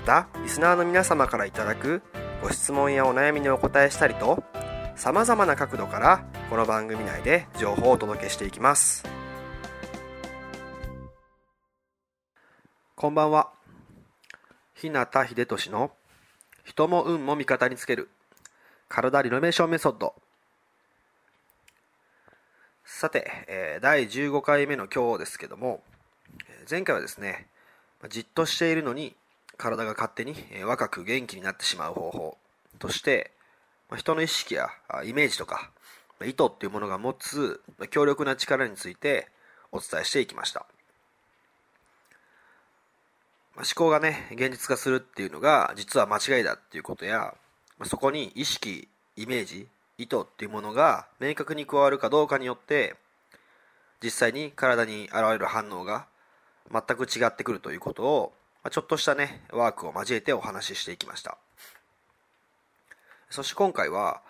またリスナーの皆様からいただくご質問やお悩みにお答えしたりとさまざまな角度からこの番組内で情報をお届けしていきます。こんばんは。日向秀俊の人も運も味方につける体リノベーションメソッド。さて、えー、第15回目の今日ですけども前回はですねじっとしているのに体が勝手に若く元気になってしまう方法として人の意識やイメージとか意図っていうものが持つ強力な力についてお伝えしていきました。思考がね現実化するっていうのが実は間違いだっていうことやそこに意識イメージ意図っていうものが明確に加わるかどうかによって実際に体に現れる反応が全く違ってくるということをちょっとしたねワークを交えてお話ししていきました。そして今回は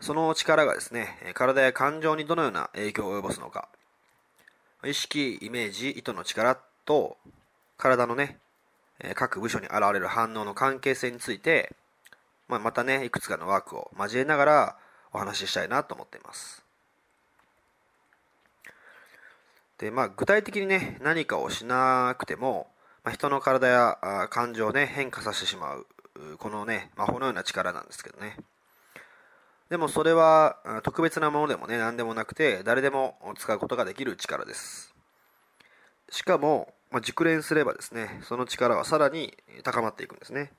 その力がですね体や感情にどのような影響を及ぼすのか意識イメージ意図の力と体のね各部署に現れる反応の関係性について、まあ、またねいくつかのワークを交えながらお話ししたいなと思っています。でまあ具体的にね何かをしなくても、まあ、人の体や感情をね変化させてしまうこのね魔法のような力なんですけどね。でもそれは特別なものでもね何でもなくて誰でも使うことができる力です。しかも、まあ、熟練すればですねその力はさらに高まっていくんですね。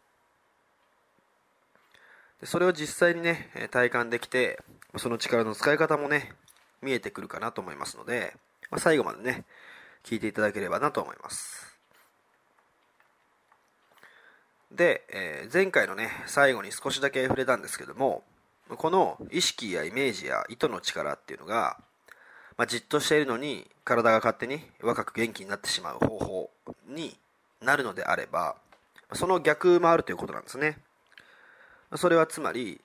でそれを実際にね体感できてその力の使い方もね見えてくるかなと思いますので、まあ、最後までね聞いていただければなと思います。で、えー、前回のね最後に少しだけ触れたんですけどもこの意識やイメージや意図の力っていうのが、まあ、じっとしているのに体が勝手に若く元気になってしまう方法になるのであればその逆もあるということなんですねそれはつまり、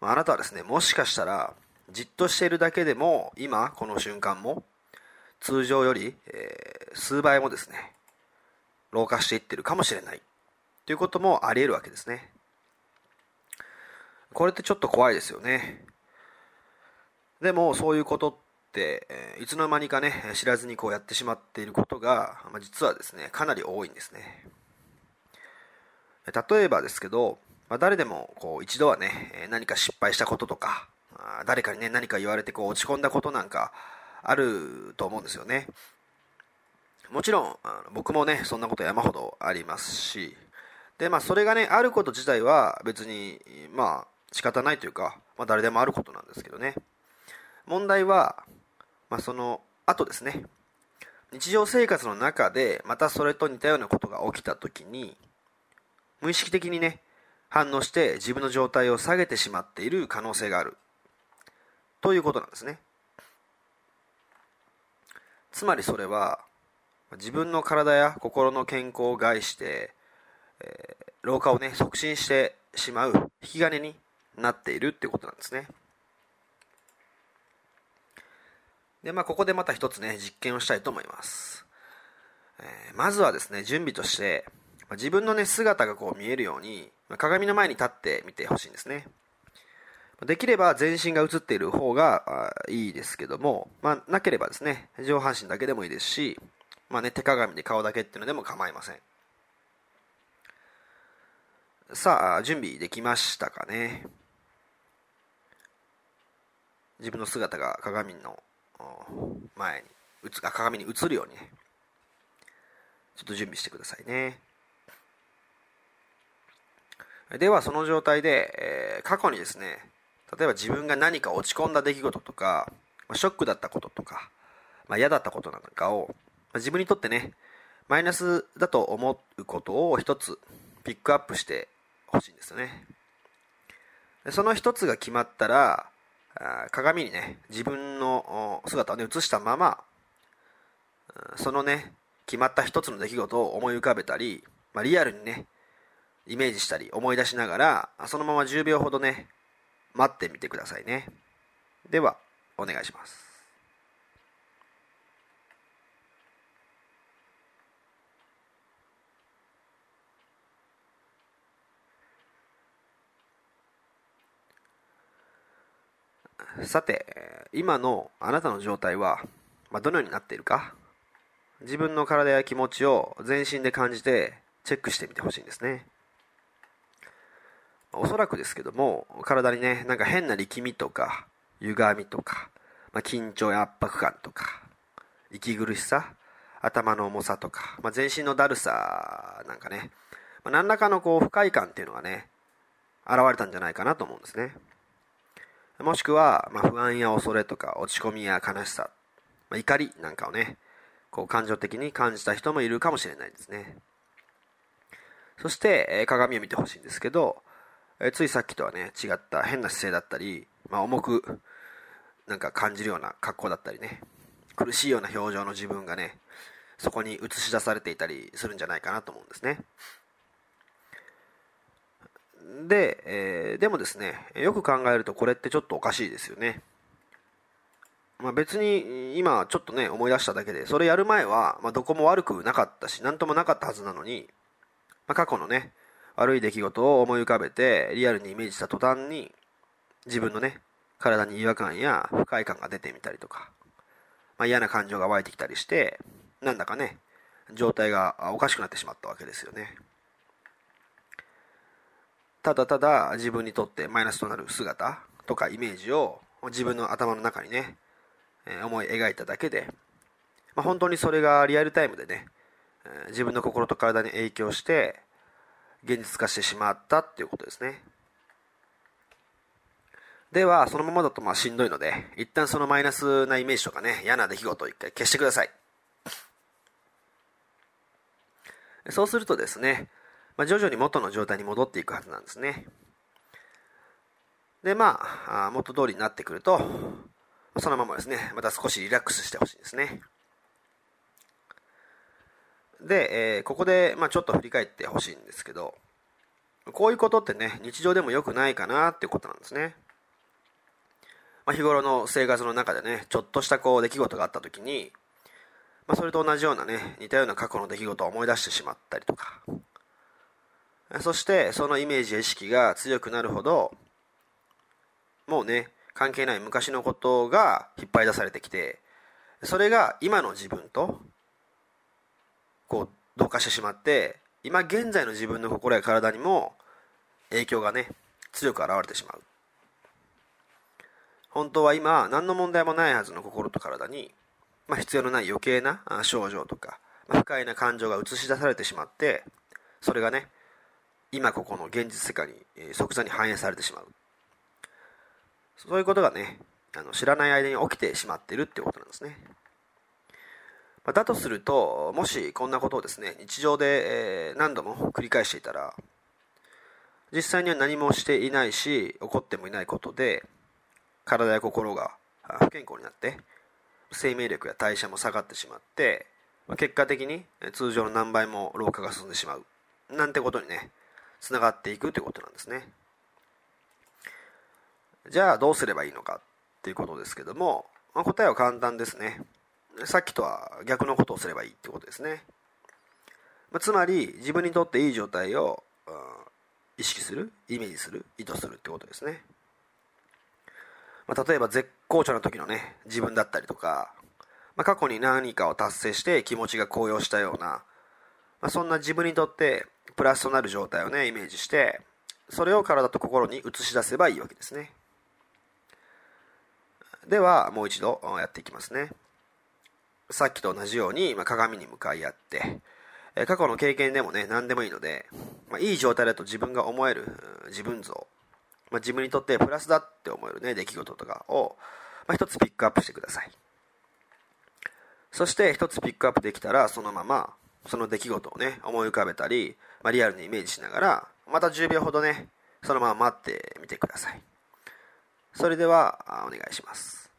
あなたはですね、もしかしたら、じっとしているだけでも、今、この瞬間も、通常より、えー、数倍もですね、老化していってるかもしれない。ということもあり得るわけですね。これってちょっと怖いですよね。でも、そういうことって、いつの間にかね、知らずにこうやってしまっていることが、ま、実はですね、かなり多いんですね。例えばですけど、まあ、誰でもこう一度はね、何か失敗したこととか、誰かにね、何か言われてこう落ち込んだことなんかあると思うんですよね。もちろん、僕もね、そんなこと山ほどありますし、で、まあ、それがね、あること自体は別に、まあ、仕方ないというか、まあ、誰でもあることなんですけどね。問題は、まあ、その後ですね。日常生活の中で、またそれと似たようなことが起きたときに、無意識的にね、反応して自分の状態を下げてしまっている可能性があるということなんですねつまりそれは自分の体や心の健康を害して、えー、老化をね促進してしまう引き金になっているっていうことなんですねでまあここでまた一つね実験をしたいと思います、えー、まずはですね準備としてま自分のね姿がこう見えるようにま鏡の前に立ってみてほしいんですね。できれば全身が映っている方がいいですけども、まあ、なければですね、上半身だけでもいいですし、まあね、手鏡で顔だけっていうのでも構いません。さあ準備できましたかね。自分の姿が鏡の前に映鏡に映るようにね。ちょっと準備してくださいね。ではその状態で、えー、過去にですね例えば自分が何か落ち込んだ出来事とか、ショックだったこととか、まあ、嫌だったことなんかを、まあ、自分にとってねマイナスだと思うことを一つピックアップしてほしいんですよね。その一つが決まったら鏡にね自分の姿をね映したままそのね決まった一つの出来事を思い浮かべたり、まあ、リアルにねイメージしたり思い出しながらそのまま10秒ほどね待ってみてくださいね。ではお願いします。さて今のあなたの状態は、まあ、どのようになっているか。自分の体や気持ちを全身で感じてチェックしてみてほしいんですね。おそらくですけども体にねなんか変な力みとか歪みとか、まあ、緊張や圧迫感とか息苦しさ頭の重さとか、まあ、全身のだるさなんかね、まあ、何らかのこう不快感っていうのがね現れたんじゃないかなと思うんですね。もしくは、まあ、不安や恐れとか落ち込みや悲しさ、まあ、怒りなんかをねこう感情的に感じた人もいるかもしれないですね。そして、えー、鏡を見てほしいんですけど、えー、ついさっきとはね違った変な姿勢だったり、まあ、重くなんか感じるような格好だったりね苦しいような表情の自分がねそこに映し出されていたりするんじゃないかなと思うんですね。で、えー、でもですね、よく考えるとこれってちょっとおかしいですよね。まあ、別に今ちょっとね思い出しただけでそれやる前は、ま、どこも悪くなかったし何ともなかったはずなのに、まあ、過去のね悪い出来事を思い浮かべてリアルにイメージした途端に自分のね体に違和感や不快感が出てみたりとか、まあ、嫌な感情が湧いてきたりしてなんだかね状態がおかしくなってしまったわけですよね。ただただ自分にとってマイナスとなる姿とかイメージを自分の頭の中にね、え思い描いただけで、まあ、本当にそれがリアルタイムでね、え自分の心と体に影響して現実化してしまったっていうことですね。ではそのままだとまあしんどいので一旦そのマイナスなイメージとかね嫌な出来事を一回消してください。そうするとですねまあ、徐々に元の状態に戻っていくはずなんですね。で、まあ、元通りになってくると、そのままですね、また少しリラックスしてほしいですね。で、えー、ここで、まあ、ちょっと振り返ってほしいんですけど、こういうことってね、日常でも良くないかなっていうことなんですね。まあ、日頃の生活の中でね、ちょっとしたこう出来事があった時に、まあ、それと同じようなね、似たような過去の出来事を思い出してしまったりとか、そしてそのイメージや意識が強くなるほどもうね関係ない昔のことが引っ張り出されてきてそれが今の自分とこう同化してしまって今現在の自分の心や体にも影響がね強く現れてしまう。本当は今何の問題もないはずの心と体に、まあ、必要のない余計な症状とか、まあ、不快な感情が映し出されてしまってそれがね今ここの現実世界に、即座に反映されてしまう。そういうことがねあの知らない間に起きてしまっているっていうことなんですね、だとするともしこんなことをですね日常で、え、何度も繰り返していたら実際には何もしていないし起こってもいないことで体や心が不健康になって生命力や代謝も下がってしまって、結果的に通常の何倍も老化が進んでしまう。なんてことにねつながっていくということなんですね。じゃあどうすればいいのかっていうことですけども、まあ、答えは簡単ですね。さっきとは逆のことをすればいいってことですね、まあ、つまり自分にとっていい状態を、うん、意識するイメージする意図するってことですね、まあ、例えば絶好調の時のね自分だったりとか、まあ、過去に何かを達成して気持ちが高揚したような、まあ、そんな自分にとってプラスとなる状態をねイメージしてそれを体と心に映し出せばいいわけですね。ではもう一度やっていきますね。さっきと同じように、まあ、鏡に向かい合って過去の経験でもね何でもいいので、まあ、いい状態だと自分が思える自分像、まあ、自分にとってプラスだって思えるね出来事とかを、まあ、一つピックアップしてください。そして一つピックアップできたらそのままその出来事をね思い浮かべたり、まあ、リアルにイメージしながらまた10秒ほどねそのまま待ってみてください。それではお願いします。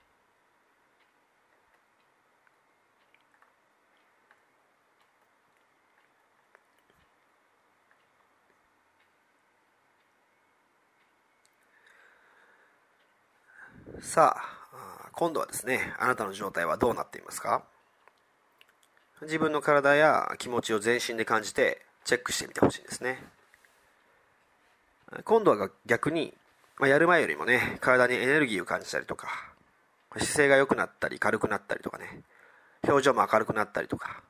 さあ今度はですねあなたの状態はどうなっていますか？自分の体や気持ちを全身で感じてチェックしてみてほしいんですね。今度は逆に、まあ、やる前よりもね体にエネルギーを感じたりとか姿勢が良くなったり軽くなったりとかね表情も明るくなったりとか、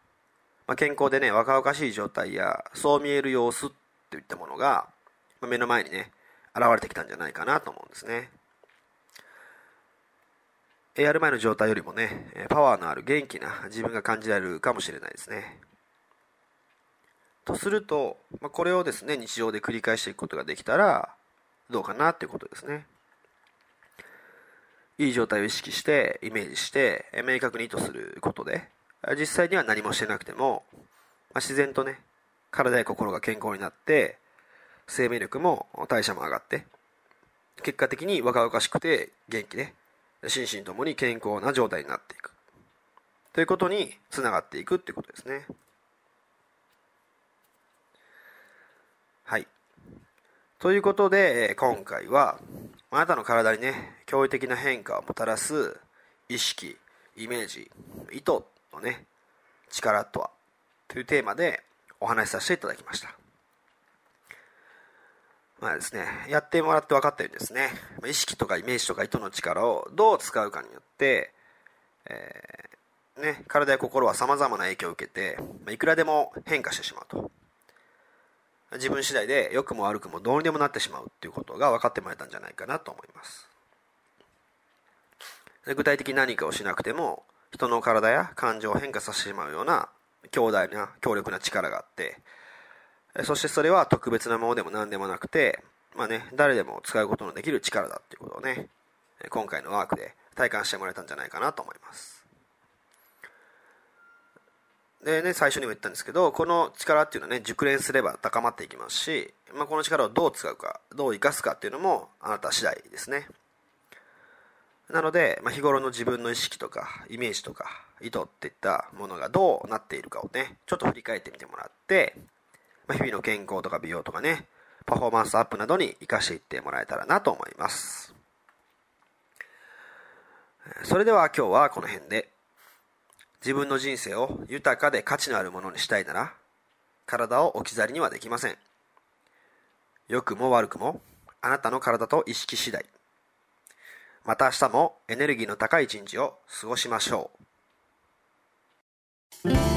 まあ、健康でね若々しい状態やそう見える様子といったものが、まあ、目の前にね現れてきたんじゃないかなと思うんですね。やる前の状態よりもねパワーのある元気な自分が感じられるかもしれないですね。とすると、まあ、これをですね日常で繰り返していくことができたらどうかなっていうことですね。いい状態を意識してイメージして明確に意図することで実際には何もしてなくても、まあ、自然とね体や心が健康になって生命力も代謝も上がって結果的に若々しくて元気で心身ともに健康な状態になっていくということにつながっていくっていうことですね。はい。ということで、今回は、あなたの体にね、驚異的な変化をもたらす意識、イメージ、意図のね、力とは、というテーマでお話しさせていただきました。まあですね、やってもらって分かったようにですね、意識とかイメージとか意図の力をどう使うかによって、えー、ね、体や心は様々な影響を受けて、まいくらでも変化してしまうと。自分次第で良くも悪くもどうにでもなってしまうっていうことが分かってもらえたんじゃないかなと思います具体的に何かをしなくても人の体や感情を変化させてしまうような強大な強力な力があってそしてそれは特別なものでも何でもなくて、まあね、誰でも使うことのできる力だっていうことをね今回のワークで体感してもらえたんじゃないかなと思いますでね、最初にも言ったんですけど、この力っていうのはね、熟練すれば高まっていきますし、まあ、この力をどう使うか、どう生かすかっていうのもあなた次第ですね。なので、まあ、日頃の自分の意識とか、イメージとか、意図っていったものがどうなっているかをね、ちょっと振り返ってみてもらって、まあ、日々の健康とか美容とかね、パフォーマンスアップなどに活かしていってもらえたらなと思います。それでは今日はこの辺で。自分の人生を豊かで価値のあるものにしたいなら体を置き去りにはできません良くも悪くもあなたの体と意識次第また明日もエネルギーの高い一日を過ごしましょう